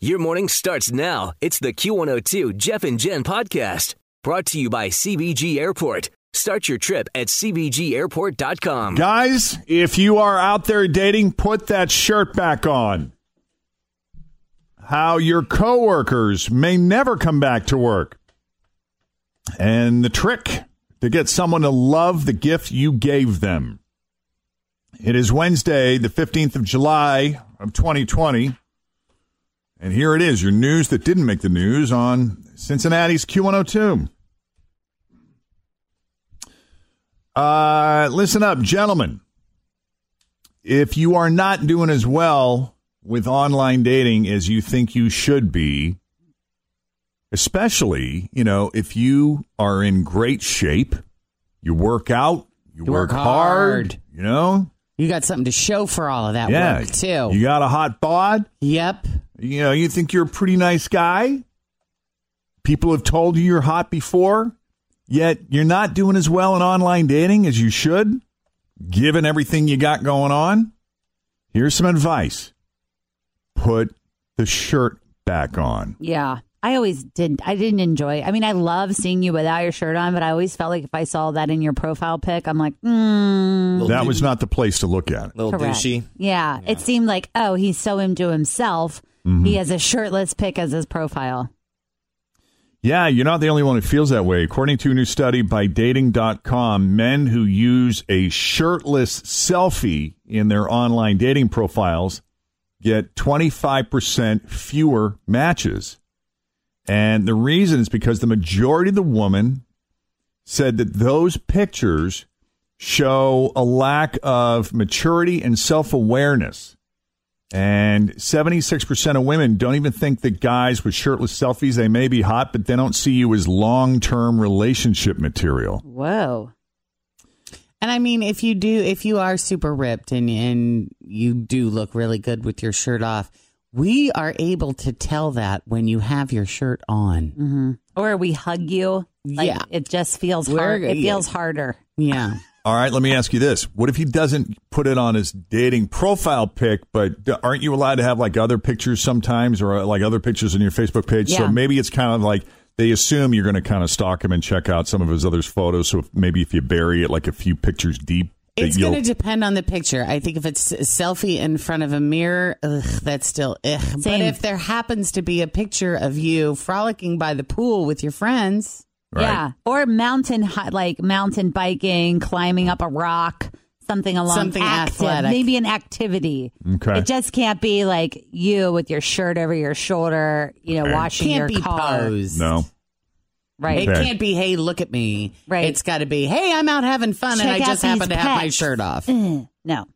Your morning starts now. It's the Q102 Jeff and Jen podcast brought to you by CVG Airport. Start your trip at CVGAirport.com. Guys, if you are out there dating, put that shirt back on. How your coworkers may never come back to work. And the trick to get someone to love the gift you gave them. It is Wednesday, the 15th of July of 2020. And here it is, your news that didn't make the news on Cincinnati's Q102. Uh, listen up, gentlemen. If you are not doing as well with online dating as you think you should be, especially, you know, if you are in great shape, you work out, you, You work, work hard, hard. you know, You got something to show for all of that yeah, work too. you got a hot bod, yep. You know, you think you're a pretty nice guy. People have told you you're hot before, yet you're not doing as well in online dating as you should, given everything you got going on. Here's some advice put the shirt back on. Yeah. I always did. I didn't enjoy. I mean, I love seeing you without your shirt on, but I always felt like if I saw that in your profile pic, I'm like, mm, That was not the place to look at. It. little correct. douchey. Yeah. It seemed like, oh, he's so into himself. Mm-hmm. He has a shirtless pic as his profile. Yeah, you're not the only one who feels that way. According to a new study by dating.com, men who use a shirtless selfie in their online dating profiles get 25% fewer matches. And the reason is because the majority of the women said that those pictures show a lack of maturity and self awareness. And 76% of women don't even think that guys with shirtless selfies, they may be hot, but they don't see you as long term relationship material. Whoa. And I mean, if you do, if you are super ripped and and you do look really good with your shirt off, we are able to tell that when you have your shirt on. hmm Or we hug you. Like, Yeah. It just feels We're- hard. It yeah. feels harder. Yeah. All right, let me ask you this. What if he doesn't put it on his dating profile pic, but aren't you allowed to have like other pictures sometimes or uh, like other pictures on your Facebook page? So maybe it's kind of like they assume you're going to kind of stalk him and check out some of his other photos. So if, maybe if you bury it like a few pictures deep, It's going to depend on the picture. I think if it's a selfie in front of a mirror, ugh, that's still ugh. But if there happens to be a picture of you frolicking by the pool with your friends, Right. Yeah. Or mountain, like mountain biking, climbing up a rock, something along Something active, athletic. Maybe an activity. Okay. It just can't be like you with your shirt over your shoulder, you know, Right. washing can't your be car. posed. no. Right. It can't be, hey, look at me. Right. It's got to be, hey, I'm out having fun and I just happen these to have my shirt off. Eh, no.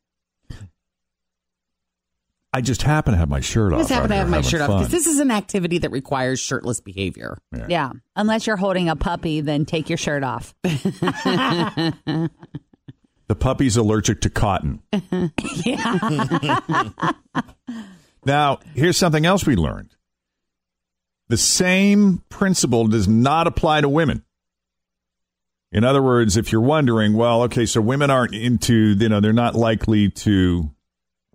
I just happen to have my shirt I off. just happen to have my having shirt off because this is an activity that requires shirtless behavior. Yeah. Unless you're holding a puppy, then take your shirt off. the puppy's allergic to cotton. yeah. Now, here's something else we learned. The same principle does not apply to women. In other words, if you're wondering, well, okay, so women aren't into, you know, they're not likely to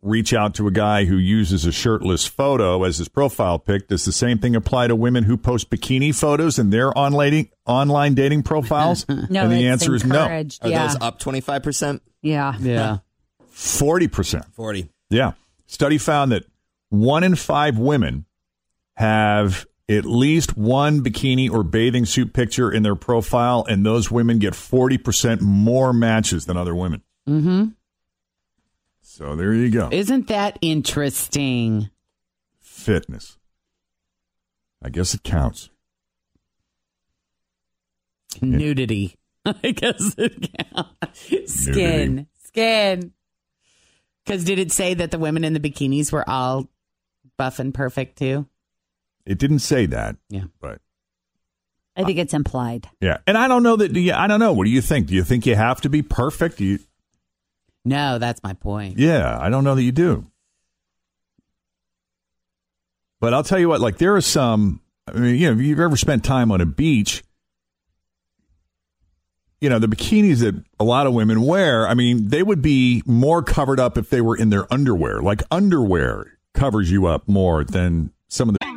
reach out to a guy who uses a shirtless photo as his profile pic. Does the same thing apply to women who post bikini photos in their online online dating profiles? No, and the answer is no. encouraged. Are yeah. those up 25%? yeah. Yeah. 40%. 40. Yeah. Study found that one in five women have at least one bikini or bathing suit picture in their profile, and those women get 40% more matches than other women. Mm-hmm. So there you go. Isn't that interesting? Fitness. I guess it counts. Nudity. I guess it counts. Skin. Nudity. Skin. Because did it say that the women in the bikinis were all buff and perfect too? It didn't say that, Yeah. but I think it's implied. yeah. And I don't know that. Do you, I don't know. What do you think? Do you think you have to be perfect? Do you, No, that's my point. Yeah, I don't know that you do. But I'll tell you what, like there are some I mean, you know, if you've ever spent time on a beach, you know, the bikinis that a lot of women wear, I mean, they would be more covered up if they were in their underwear. Like underwear covers you up more than some of the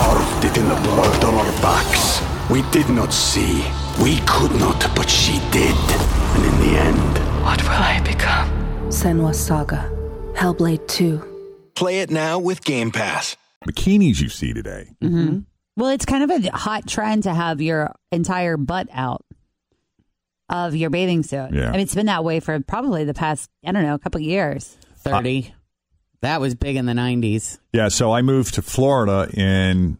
Carved it in the blood on our backs. We did not see. We could not, but she did. And in the end, What will I become? Senua's Saga. Hellblade 2. Play it now with Game Pass. bikinis you see today. Mm-hmm. Well, it's kind of a hot trend to have your entire butt out of your bathing suit. Yeah. I mean, it's been that way for probably the past, I don't know, a couple years. 30. That was big in the 90s. Yeah, so I moved to Florida in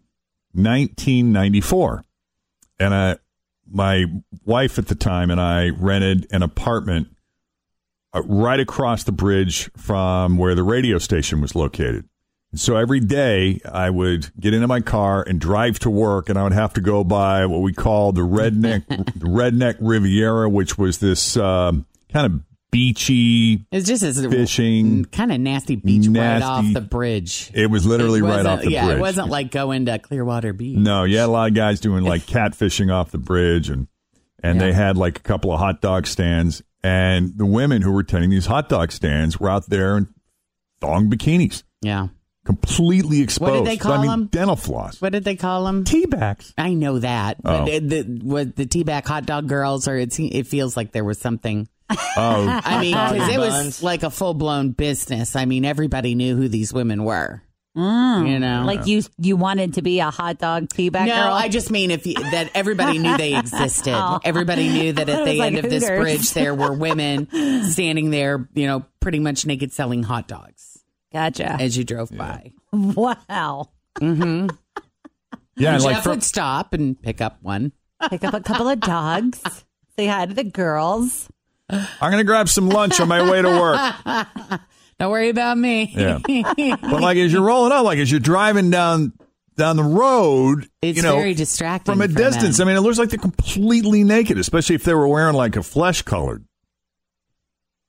1994, and I, my wife at the time and I rented an apartment uh, right across the bridge from where the radio station was located. And so every day I would get into my car and drive to work, and I would have to go by what we call the redneck the redneck Riviera, which was this um, kind of beachy It's just as fishing. kind of nasty beach right off the bridge. It was literally It right off wasn't- the yeah, bridge. it wasn't like going to Clearwater Beach. No, you had a lot of guys doing like catfishing off the bridge, and and they had like a couple of hot dog stands, and the women who were tending these hot dog stands were out there in thong bikinis, Yeah. completely exposed. What did they So, I call mean, them? Dental floss, What did they call them? Teabags. I know that. Oh. But the, the, what, the T-back hot dog girls, or it, it feels like there was something. Oh, I mean, because it was like a full-blown business. I mean, everybody knew who these women were. Mm. You know? Like you, you wanted to be a hot dog teabag no, girl. I just mean if you, that everybody knew they existed. Oh. Everybody knew that at was the like end of this bridge there were women standing there, you know, pretty much naked selling hot dogs gotcha. as you drove by. Wow. Mm-hmm. yeah, and like Jeff for, would stop and pick up one. Pick up a couple of dogs. Say hi to the girls. I'm gonna grab some lunch on my way to work. Don't worry about me. Yeah. But like as you're rolling up, like as you're driving down down the road, It's you know, very distracting from a for distance. men. I mean, it looks like they're completely naked, especially if they were wearing like a flesh colored.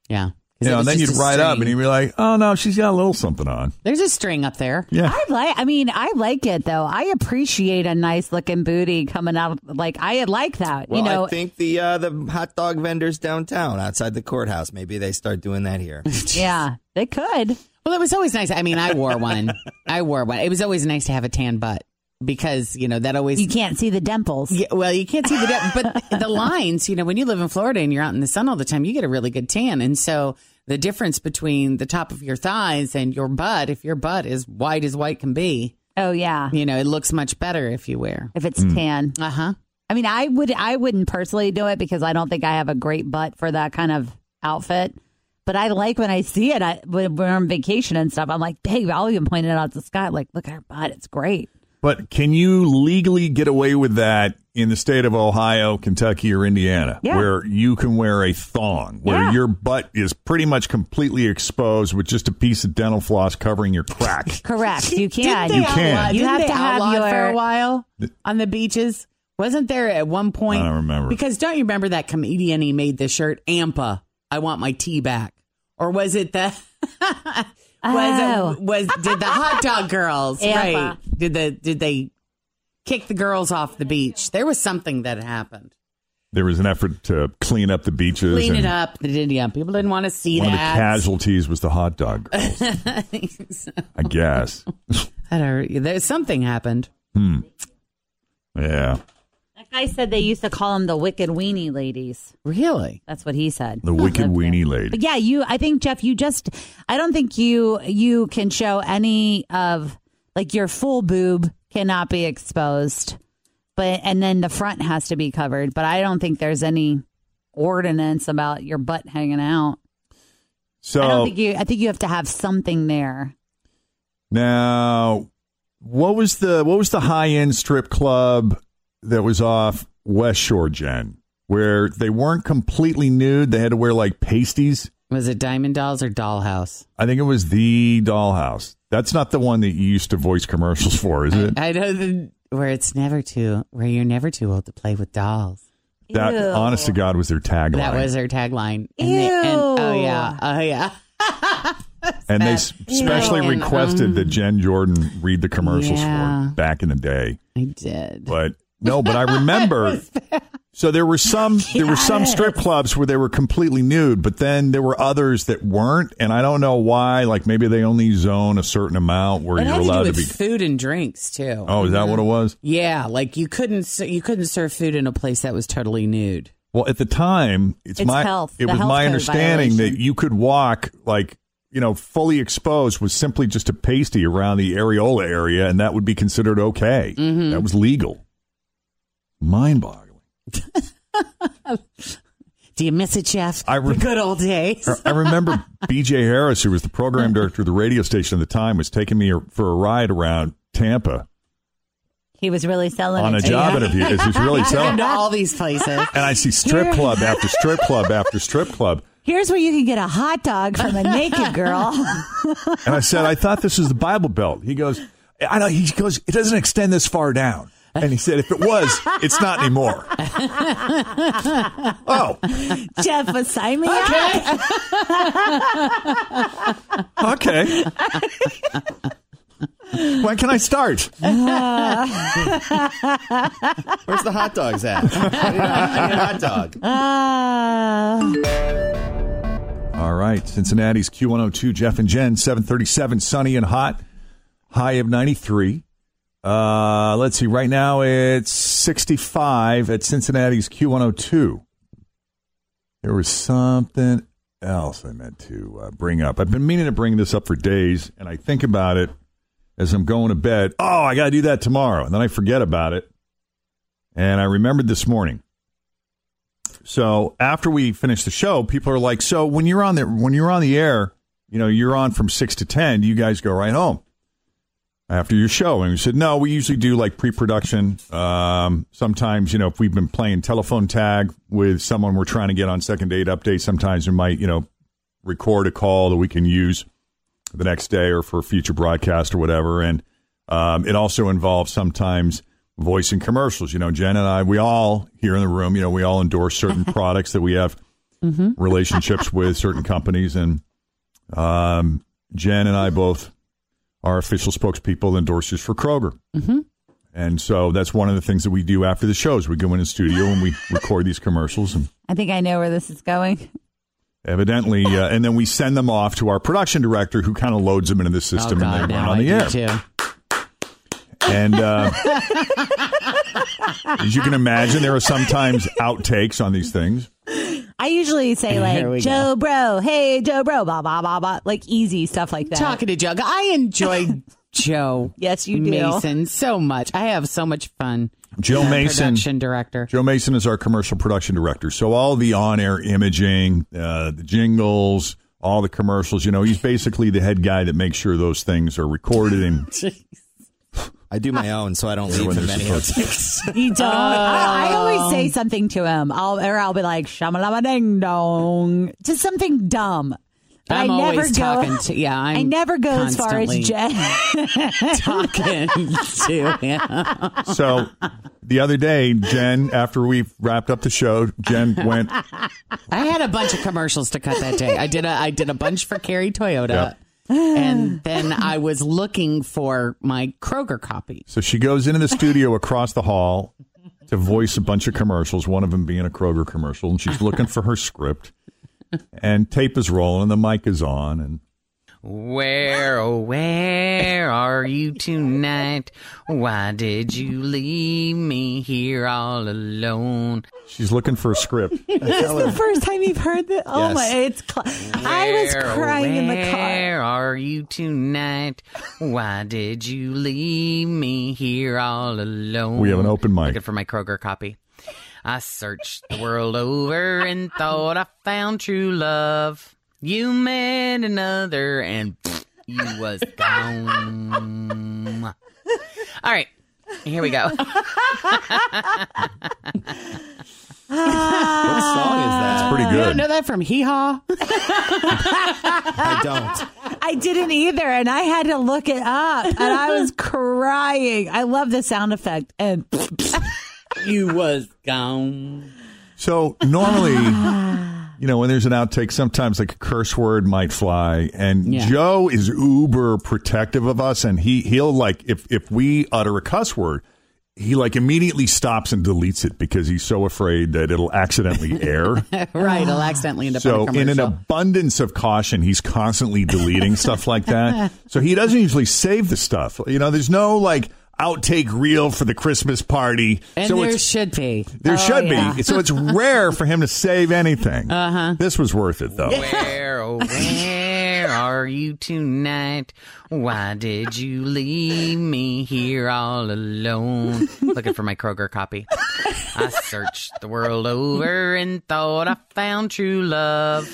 yeah. 'Cause You know, and then you'd just a ride up and you'd be like, "Oh no, she's got a little something on." There's a string up there. Yeah, I like. I mean, I like it though. I appreciate a nice looking booty coming out. Like I like that. Well, you know, I think the uh, the hot dog vendors downtown outside the courthouse, maybe they start doing that here. yeah, they could. Well, it was always nice. I mean, I wore one. I wore one. It was always nice to have a tan butt because you know that always You can't see the dimples. Yeah, well, you can't see the depth, but the lines. You know, when you live in Florida and you're out in the sun all the time, you get a really good tan. And so the difference between the top of your thighs and your butt, if your butt is white as white can be, Oh yeah, you know, it looks much better if you wear. if it's tan. Uh huh. I mean, I would. I wouldn't personally do it because I don't think I have a great butt for that kind of outfit. But I like when I see it. I, when we're on vacation and stuff, I'm like, babe, I'll even point it out to Scott. Like, look at her butt; it's great. But can you legally get away with that in the state of Ohio, Kentucky, or Indiana, Yeah. where you can wear a thong, where Yeah. your butt is pretty much completely exposed with just a piece of dental floss covering your crack? Correct. You can. Didn't they You can. outlaw- You didn't have to have outlaw it for a while on the beaches. Wasn't there at one point? I don't remember. Because don't you remember that comedian? He made the shirt Tampa. I want my T-back. Or was it the? Oh. Was was did the hot dog girls Eva. right? Did the did they kick the girls off the beach? There was something that happened. There was an effort to clean up the beaches. Clean it up. They did, yeah. People didn't want to see One of the casualties was the hot dog girls, I guess. That are- There's something happened. Hmm. Yeah. That guy said they used to call them the wicked weenie ladies. Really? That's what he said. The wicked weenie lady. But yeah, you. I think Jeff, you just. I don't think you you can show any of like your full boob cannot be exposed, but and then the front has to be covered. But I don't think there's any ordinance about your butt hanging out. So I don't think you. I think you have to have something there. Now, what was the what was the high end strip club that was off West Shore, Jen, where they weren't completely nude? They had to wear like pasties. Was it Diamond Dolls or Dollhouse? I think it was the Dollhouse. That's not the one that you used to voice commercials for, is it? I know the, where it's never too where you're never too old to play with dolls. That, Ew. honest to God, was their tagline. That was their tagline. And they- and- oh yeah. Oh yeah. and they bad. s- specially Ew. And, requested um, that Jen Jordan read the commercials Yeah. for back in the day. I did. But no, but I remember. so there were some there were some strip clubs where they were completely nude, but then there were others that weren't, and I don't know why. Like maybe they only zone a certain amount where It you're had to do allowed to with be. food and drinks too. Oh, is that what it was? Yeah, like you couldn't s- you couldn't serve food in a place that was totally nude. Well, at the time, it's, It's my health, it the was health my code understanding violation. that you could walk like you know fully exposed was simply just a pasty around the areola area, and that would be considered okay. Mm-hmm. That was legal. Mind boggling. Do you miss it, Jeff? I re- the good old days. I remember BJ Harris, who was the program director of the radio station at the time, was taking me for a ride around Tampa He was really selling on it a to job you. interview. As he's really Been selling, to all these places. and I see strip club after strip club after strip club. Here's where you can get a hot dog from a naked girl. And I said, I thought this was the Bible Belt. He goes, I know. He goes, it doesn't extend this far down. And he said, if it was, it's not anymore. oh, Jeff, sign me up. okay. when can I start? Where's the hot dogs at? I need a, I need a hot dog. Ah. All right, Cincinnati's Q102, Jeff and Jen, 737, sunny and hot, high of 93. Uh, let's see, right now it's 65 at Cincinnati's Q102. There was something else I meant to uh, bring up. I've been meaning to bring this up for days, and I think about it as I'm going to bed. Oh, I got to do that tomorrow. And then I forget about it. And I remembered this morning. So after we finish the show, people are like, "So when you're on the when you're on the air, you know, you're on from six to ten. You guys go right home after your show?" And we said, "No, we usually do like pre-production. Um, sometimes, you know, if we've been playing telephone tag with someone we're trying to get on second date update, sometimes we might, you know, record a call that we can use the next day or for future broadcast or whatever. And um, it also involves sometimes." voice and commercials. You know, Jen and I, we all here in the room, you know, we all endorse certain products that we have relationships with certain companies. And um, Jen and I both are official spokespeople, endorsers for Kroger. And so that's one of the things that we do after the shows. We go in the studio and we record these commercials and I think I know where this is going. evidently, uh, and then we send them off to our production director who kind of loads them into the system oh, and they run on I the air. too. And uh, as you can imagine, there are sometimes outtakes on these things. I usually say Here we like go. Joe Bro, hey Joe Bro, blah blah blah blah, like easy stuff like that. Talking to Joe. I enjoy Joe. Yes, you do. Mason so much. I have so much fun. Joe As Mason. production director. Joe Mason is our commercial production director. So all the on-air imaging, uh, the jingles, all the commercials. You know, he's basically the head guy that makes sure those things are recorded and I do my ah. own, so I don't leave when them any supposed to. outtakes. You don't. I, I always say something to him. I'll or I'll be like shamalama ding dong, just something dumb. But I'm I never always go. talking to yeah. I'm I never go as far as Jen. talking to him. So the other day, Jen, after we wrapped up the show, Jen went. I had a bunch of commercials to cut that day. I did a I did a bunch for Kerry Toyota. Yeah. And then I was looking for my Kroger copy. So she goes into the studio across the hall to voice a bunch of commercials, one of them being a Kroger commercial, and she's looking for her script. And tape is rolling, and the mic is on, and Where, oh, where are you tonight? Why did you leave me here all alone? she's looking for a script. This is the first time you've heard that. Oh Yes. my! It's. Cl- I was oh, crying in the car. Where are you tonight? Why did you leave me here all alone? We have an open mic. Looking for my Kroger copy. I searched the world over and thought I found true love. You met another and you was gone. All right, here we go. What song is that? It's pretty You good. don't know that from Hee Haw? I don't. I didn't either, and I had to look it up, and I was crying. I love the sound effect, and You was gone. So normally, you know, when there's an outtake, sometimes like a curse word might fly, and Yeah. Joe is uber protective of us, and he he'll like if if we utter a cuss word, he like immediately stops and deletes it because he's so afraid that it'll accidentally air. right, it'll accidentally end up So, a in an abundance of caution, he's constantly deleting stuff like that. So he doesn't usually save the stuff. You know, there's no like outtake reel for the Christmas party. and so there should be. there Oh, should yeah. be. So it's rare for him to save anything. Uh-huh. This was worth it, though. Where, oh, where are you tonight? Why did you leave me here all alone? Looking for my Kroger copy. I searched the world over and thought I found true love.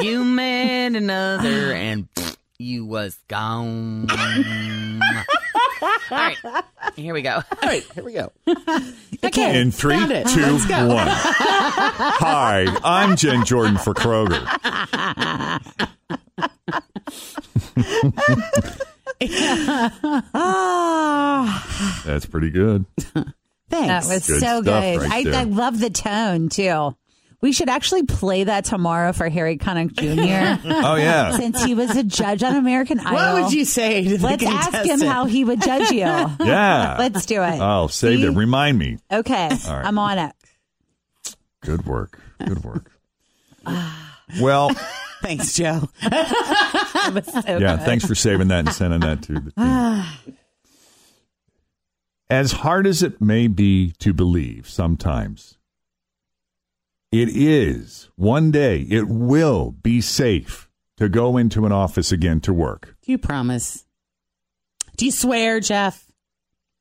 You met another and you was gone. All right, here we go. All right, here we go. Okay, In three, found it. two, Let's go. one. Hi, I'm Jen Jordan for Kroger. That's pretty good. Thanks. That was Good so stuff good. right I, there. I love the tone too. We should actually play that tomorrow for Harry Connick Jr. Oh, yeah. since he was a judge on American Idol. What would you say to the Let's ask him how he would judge you. Yeah. Let's do it. Oh, save See? it. Remind me. Okay, right. I'm on it. Good work. Good work. Ah. Well, Thanks, Joe. It was so yeah, good. thanks for saving that and sending that to the team. As hard as it may be to believe sometimes, it is one day, it will be safe to go into an office again to work. Do you promise? Do you swear, Jeff?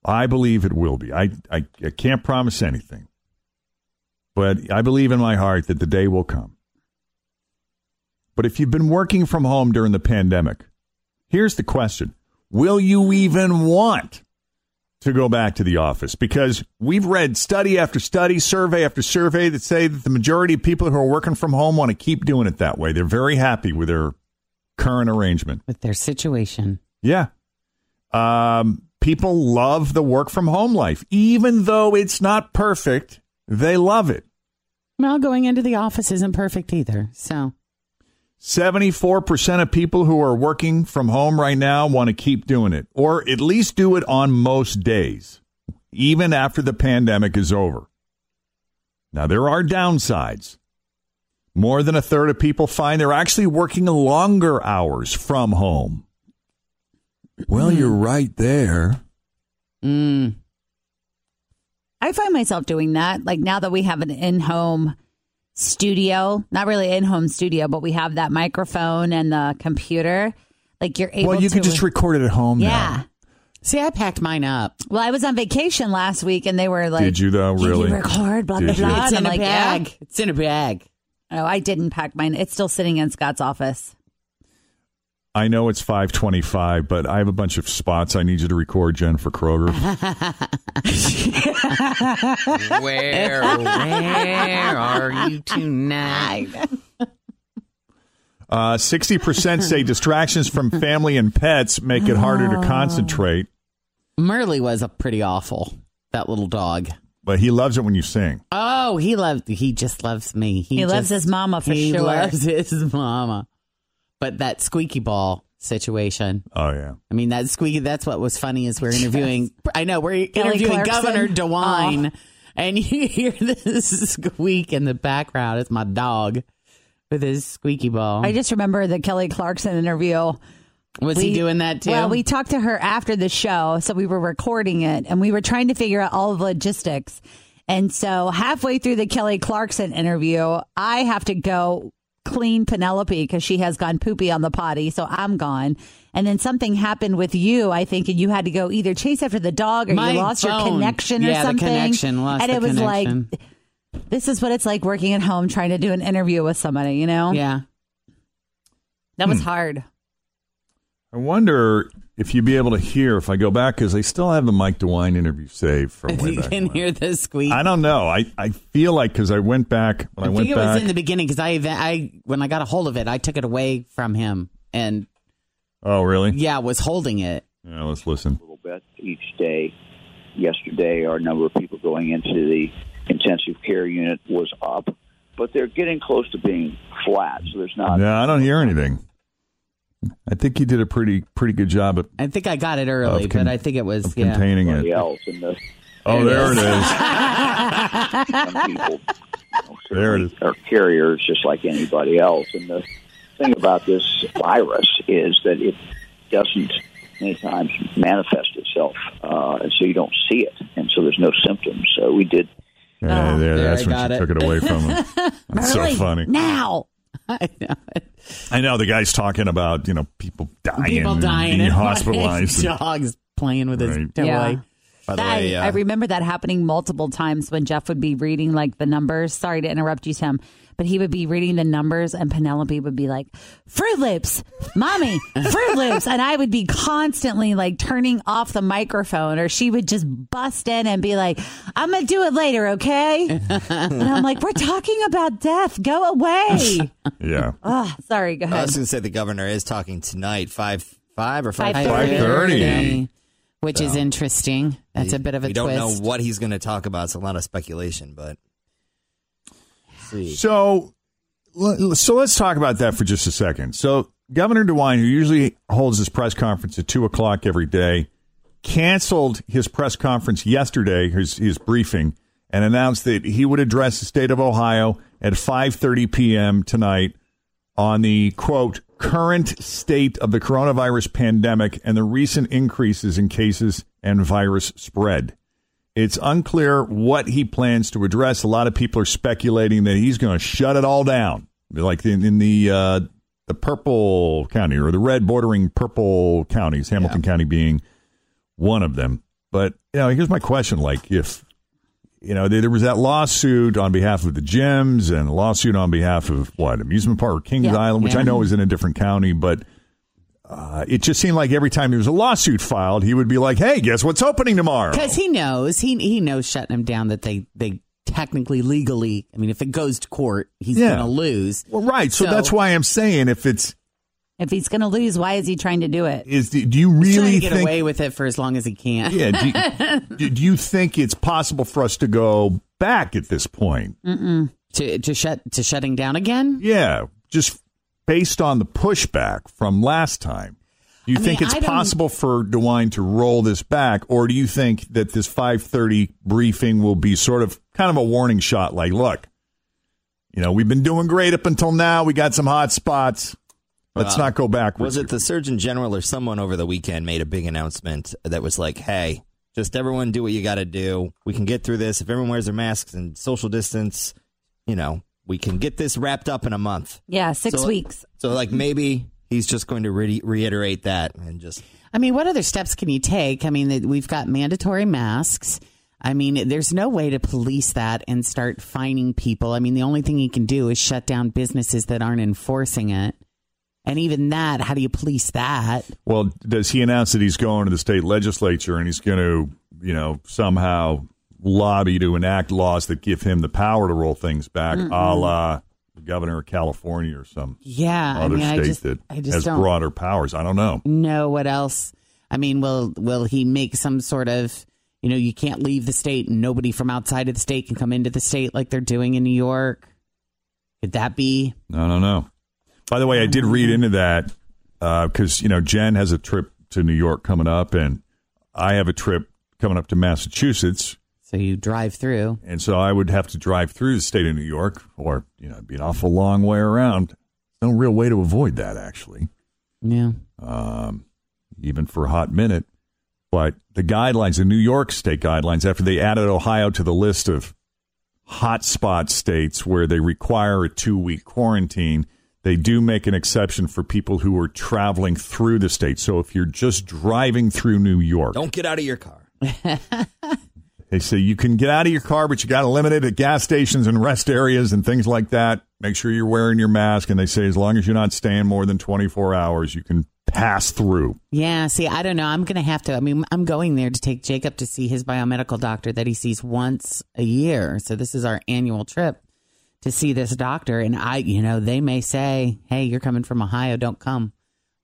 I believe it will be. I, I, I can't promise anything, but I believe in my heart that the day will come. But if you've been working from home during the pandemic, here's the question Will you even want to go back to the office? Because we've read study after study, survey after survey that say that the majority of people who are working from home want to keep doing it that way. They're very happy with their current arrangement. With their situation. Yeah. Um, people love the work from home life. Even though it's not perfect, they love it. Well, going into the office isn't perfect either. So 74% of people who are working from home right now want to keep doing it, or at least do it on most days, even after the pandemic is over. Now, there are downsides. More than a third of people find they're actually working longer hours from home. Well, you're right there. mm, I find myself doing that. Like now that we have an in-home studio, not really in-home studio, but we have that microphone and the computer. Like you're able. Well, you to, can just record it at home now. Yeah. see, I packed mine up. Well, I was on vacation last week, and they were like, Did you, though? "Can Really? you record?" Blah blah you? blah. It's And in I'm a like, bag. Yeah. It's in a bag. No, I didn't pack mine. It's still sitting in Scott's office. I know it's 525, but I have a bunch of spots I need you to record, Jen, for Kroger. Where, where are you tonight? Uh, 60% say distractions from family and pets make it harder to concentrate, Merle was a pretty awful. That little dog. but he loves it when you sing. Oh, he loves. He just loves me. He loves just- his mama for he sure. loves his mama. But that squeaky ball situation. Oh yeah. I mean, that squeaky, that's what was funny is we're interviewing, I know, we're Kelly interviewing Clarkson. Governor oh. DeWine, and you hear this squeak in the background. It's my dog with his squeaky ball. I just remember the Kelly Clarkson interview. was he doing that too? Well, we talked to her after the show, so we were recording it, and we were trying to figure out all the logistics. And so, halfway through the Kelly Clarkson interview, I have to go clean Penelope because she has gone poopy on the potty, so I'm gone. And then something happened with you, I think, and you had to go either chase after the dog or My you lost your phone. connection or Yeah, the something. connection, lost and the it was connection. like, this is what it's like working at home trying to do an interview with somebody, you know? yeah. That Hmm. was hard. I wonder if you'd be able to hear if I go back because I still have the Mike DeWine interview saved from way You back. can when. hear the squeak. I don't know. I, I feel like because I went back when I, I went think it back. was in the beginning because I, I, when I got a hold of it, I took it away from him and oh really? yeah, was holding it. Yeah. Let's listen. A little bit each day. Yesterday, our number of people going into the intensive care unit was up, but they're getting close to being flat. So there's not. No, I don't hear anything. I think you did a pretty pretty good job at. I think I got it early, Of con- but I think it was of yeah. containing it. Everybody else and the Oh, there it is. some people you know, There it is. certainly are carriers just like anybody else. And the thing about this virus is that it doesn't many times manifest itself, uh, and so you don't see it, and so there's no symptoms. So we did Yeah, there, There, that's I when she it. took it away from him. That's so funny. Now. I know. I know the guy's talking about you know people dying, People dying being and hospitalized. dogs playing with his Right. toy. Yeah. By the That- way, uh, I remember that happening multiple times when Jeff would be reading like the numbers. Sorry to interrupt you, Tim, but he would be reading the numbers and Penelope would be like, Froot Loops, Mommy, Froot Loops. And I would be constantly like turning off the microphone or she would just bust in and be like, I'm going to do it later, okay? and I'm like, we're talking about death. Go away. yeah. oh, sorry. Go I ahead. was going to say the governor is talking tonight, five five or five 5:30. 5:30. Which is interesting. That's a bit of a we twist. don't know what he's going to talk about. It's a lot of speculation, but So, so let's talk about that for just a second. So, Governor DeWine, who usually holds his press conference at two o'clock every day, canceled his press conference yesterday, his, his briefing, and announced that he would address the state of Ohio at 5:30 p.m. tonight on the quote current state of the coronavirus pandemic and the recent increases in cases and virus spread. It's unclear what he plans to address. A lot of people are speculating that he's going to shut it all down, like in, in the uh, the purple county or the red bordering purple counties, Hamilton County being one of them. But you know, here's my question: like, if you know, there, was that lawsuit on behalf of the gyms and a lawsuit on behalf of what amusement park Kings Yeah. Island, which Yeah. I know is in a different county, but uh, it just seemed like every time there was a lawsuit filed, he would be like, "Hey, guess what's opening tomorrow?" Because he knows he he knows shutting him down that they they technically legally. I mean, if it goes to court, he's Yeah. going to lose. Well, right. So, So- that's why I'm saying if it's if he's going to lose, why is he trying to do it? is, do you He's really to get think? away with it for as long as he can. yeah. Do you, do- do you think it's possible for us to go back at this point? to to shut to shutting down again. Yeah, just based on the pushback from last time. Do you I think mean, it's possible for DeWine to roll this back, or do you think that this 5:30 briefing will be sort of kind of a warning shot? Like, look, you know, we've been doing great up until now. We got some hot spots. Let's Well, not go backwards. Was it the Surgeon General or someone over the weekend made a big announcement that was like, "Hey, just everyone do what you got to do. We can get through this. If everyone wears their masks and social distance, you know, we can get this wrapped up in a month." Yeah, six So- weeks. So, like, maybe he's just going to re- reiterate that and just I mean, what other steps can you take? I mean, we've got mandatory masks. I mean, there's no way to police that and start fining people. I mean, the only thing you can do is shut down businesses that aren't enforcing it. And even that, how do you police that? Well, does he announce that he's going to the state legislature and he's going to, you know, somehow lobby to enact laws that give him the power to roll things back, a la the governor of California or some Yeah, I other mean, I just, that I just has don't broader powers? I don't know. know what else. I mean, will will he make some sort of, you know, you can't leave the state and nobody from outside of the state can come into the state like they're doing in New York? Could that be? I don't know. By the way, I did read into that uh, because you know Jen has a trip to New York coming up, and I have a trip coming up to Massachusetts. So you drive through. And so I would have to drive through the state of New York, or you know, it'd be an awful long way around. No real way to avoid that, actually. Yeah. Um, even for a hot minute. But the guidelines, the New York state guidelines, after they added Ohio to the list of hotspot states where they require a two week quarantine, they do make an exception for people who are traveling through the state. So if you're just driving through New York, Don't get out of your car. they say you can get out of your car, but you got to limit it at gas stations and rest areas and things like that. Make sure you're wearing your mask. And they say as long as you're not staying more than 24 hours, you can pass through. Yeah, see, I don't know. I'm going to have to. I mean, I'm going there to take Jacob to see his biomedical doctor that he sees once a year. So this is our annual trip to see this doctor. And I, you know, they may say, hey, you're coming from Ohio, don't come.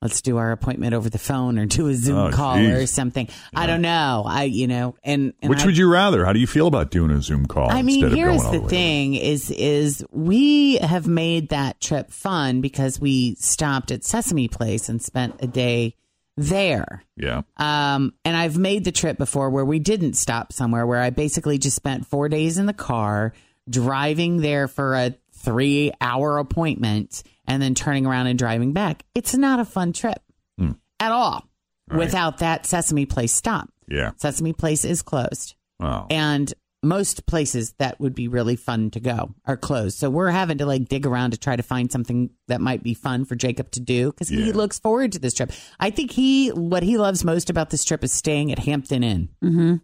Let's do our appointment over the phone or do a Zoom Oh, call geez. or something. I don't know. I, you know, and, and Which I- would you rather? How do you feel about doing a Zoom call? I mean, here's all the thing: is is we have made that trip fun because we stopped at Sesame Place and spent a day there. Yeah. Um, and I've made the trip before where we didn't stop somewhere, where I basically just spent four days in the car driving there for a three hour appointment and then turning around and driving back. It's not a fun trip Hmm. at all Right. without that Sesame Place stop. Yeah. Sesame Place is closed. Oh. And most places that would be really fun to go are closed. So we're having to like dig around to try to find something that might be fun for Jacob to do because he looks forward to this trip. I think he, what he loves most about this trip is staying at Hampton Inn. Mm-hmm.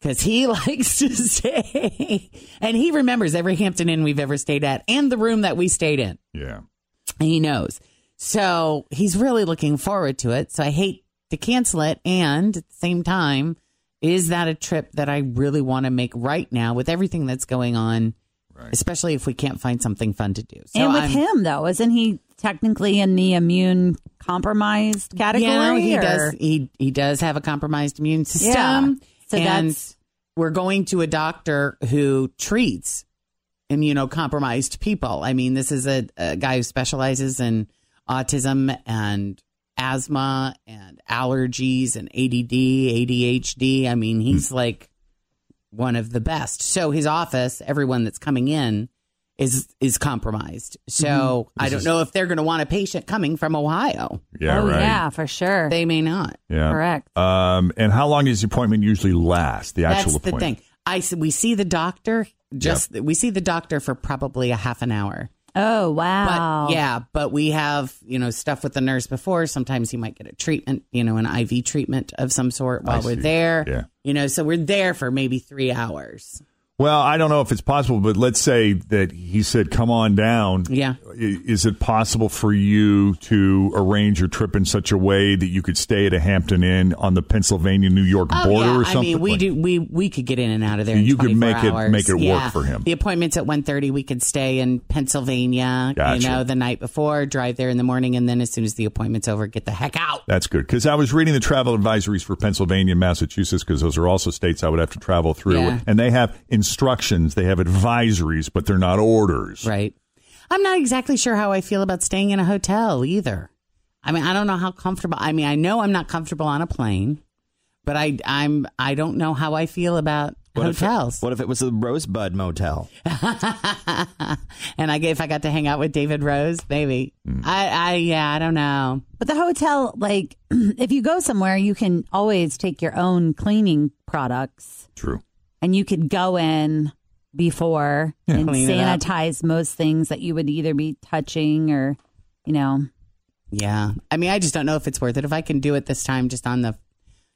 Because he likes to stay, and he remembers every Hampton Inn we've ever stayed at, and the room that we stayed in. Yeah. He knows. So he's really looking forward to it. So I hate to cancel it. And at the same time, is that a trip that I really want to make right now with everything that's going on, Right. especially if we can't find something fun to do? So and with I'm- him though, isn't he technically in the immune compromised category? Yeah, he or- does. He he does have a compromised immune system. Yeah. So and that's- we're going to a doctor who treats immunocompromised people. I mean, this is a, a guy who specializes in autism and asthma and allergies and ADD, ADHD. I mean, he's like one of the best. So his office, everyone that's coming in is is compromised. So Mhm. I don't know if they're going to want a patient coming from Ohio. Yeah, oh right. yeah, for sure. They may not. Yeah. Correct. Um, and how long does the appointment usually last? The actual That's the appointment. thing. I s- we see the doctor just we see the doctor for probably a half an hour. Oh wow. But yeah, but we have, you know, stuff with the nurse before. Sometimes you might get a treatment, you know, an IV treatment of some sort while I we're see. there. Yeah. You know, so we're there for maybe three hours. Well, I don't know if it's possible, but let's say that he said, "Come on down." Yeah. Is it possible for you to arrange your trip in such a way that you could stay at a Hampton Inn on the Pennsylvania New York Oh, border yeah. or something? I mean, we Like- do. We we could get in and out of there. in You could 24 make it- make it work for him. The appointment's at 1.30. We could stay in Pennsylvania. Gotcha. You know, the night before, drive there in the morning, and then as soon as the appointment's over, get the heck out. That's good because I was reading the travel advisories for Pennsylvania and Massachusetts because those are also states I would have to travel through, Yeah. and they have instructions, they have advisories, but they're not orders. Right. I'm not exactly sure how I feel about staying in a hotel either. I mean, I don't know how comfortable. I mean, I know I'm not comfortable on a plane, but I I'm I don't know how I feel about What if it- hotels. what if it was a Rosebud Motel? and I if I got to hang out with David Rose, maybe. Hmm. I I yeah, I don't know. But the hotel, like, if you go somewhere, you can always take your own cleaning products, True. And you could go in before and Clean it up. sanitize most things that you would either be touching or, you know, Yeah. I mean, I just don't know if it's worth it if I can do it this time just on the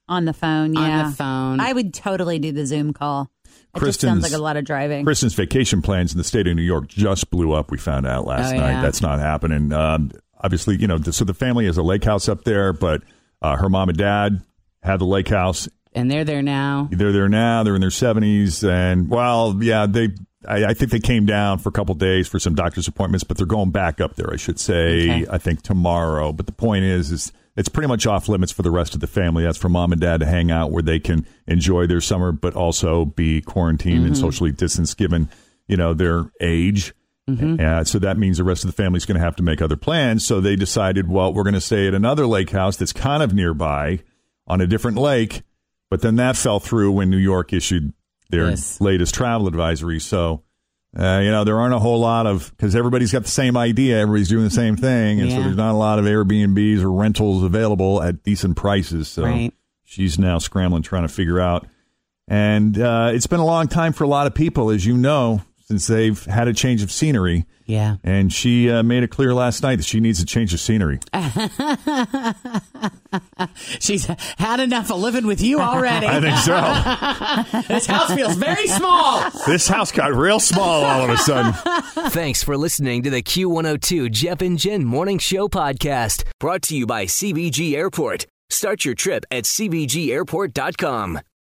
on the phone. yeah. On the phone. I would totally do the Zoom call. It just Kristen's- sounds like a lot of driving. Kristen's vacation plans in the state of New York just blew up. We found out last Oh, night. yeah. That's not happening. Um, obviously, you know, so the family has a lake house up there, but uh, her mom and dad had the lake house. And they're there now. They're there now. They're in their seventies, and well, yeah, they. I, I think they came down for a couple days for some doctor's appointments, but they're going back up there. I should say. Okay. I think tomorrow. But the point is, is it's pretty much off limits for the rest of the family. That's for mom and dad to hang out where they can enjoy their summer, but also be quarantined and Mhm. socially distanced, given you know their age. Uh, so that means the rest of the family's going to have to make other plans. So they decided, well, we're going to stay at another lake house that's kind of nearby on a different lake. But then that fell through when New York issued their Yes. latest travel advisory. So, uh, you know, there aren't a whole lot of, because everybody's got the same idea, everybody's doing the same thing. And so there's not a lot of Airbnbs or rentals available at decent prices. So Right. she's now scrambling, trying to figure out. And uh, it's been a long time for a lot of people, as you know, since they've had a change of scenery. Yeah. And she uh, made it clear last night that she needs a change of scenery. She's had enough of living with you already. I think so. this house feels very small. this house got real small all of a sudden. Thanks for listening to the Q102 Jeff and Jen Morning Show podcast, brought to you by CVG Airport. Start your trip at CVGAirport.com.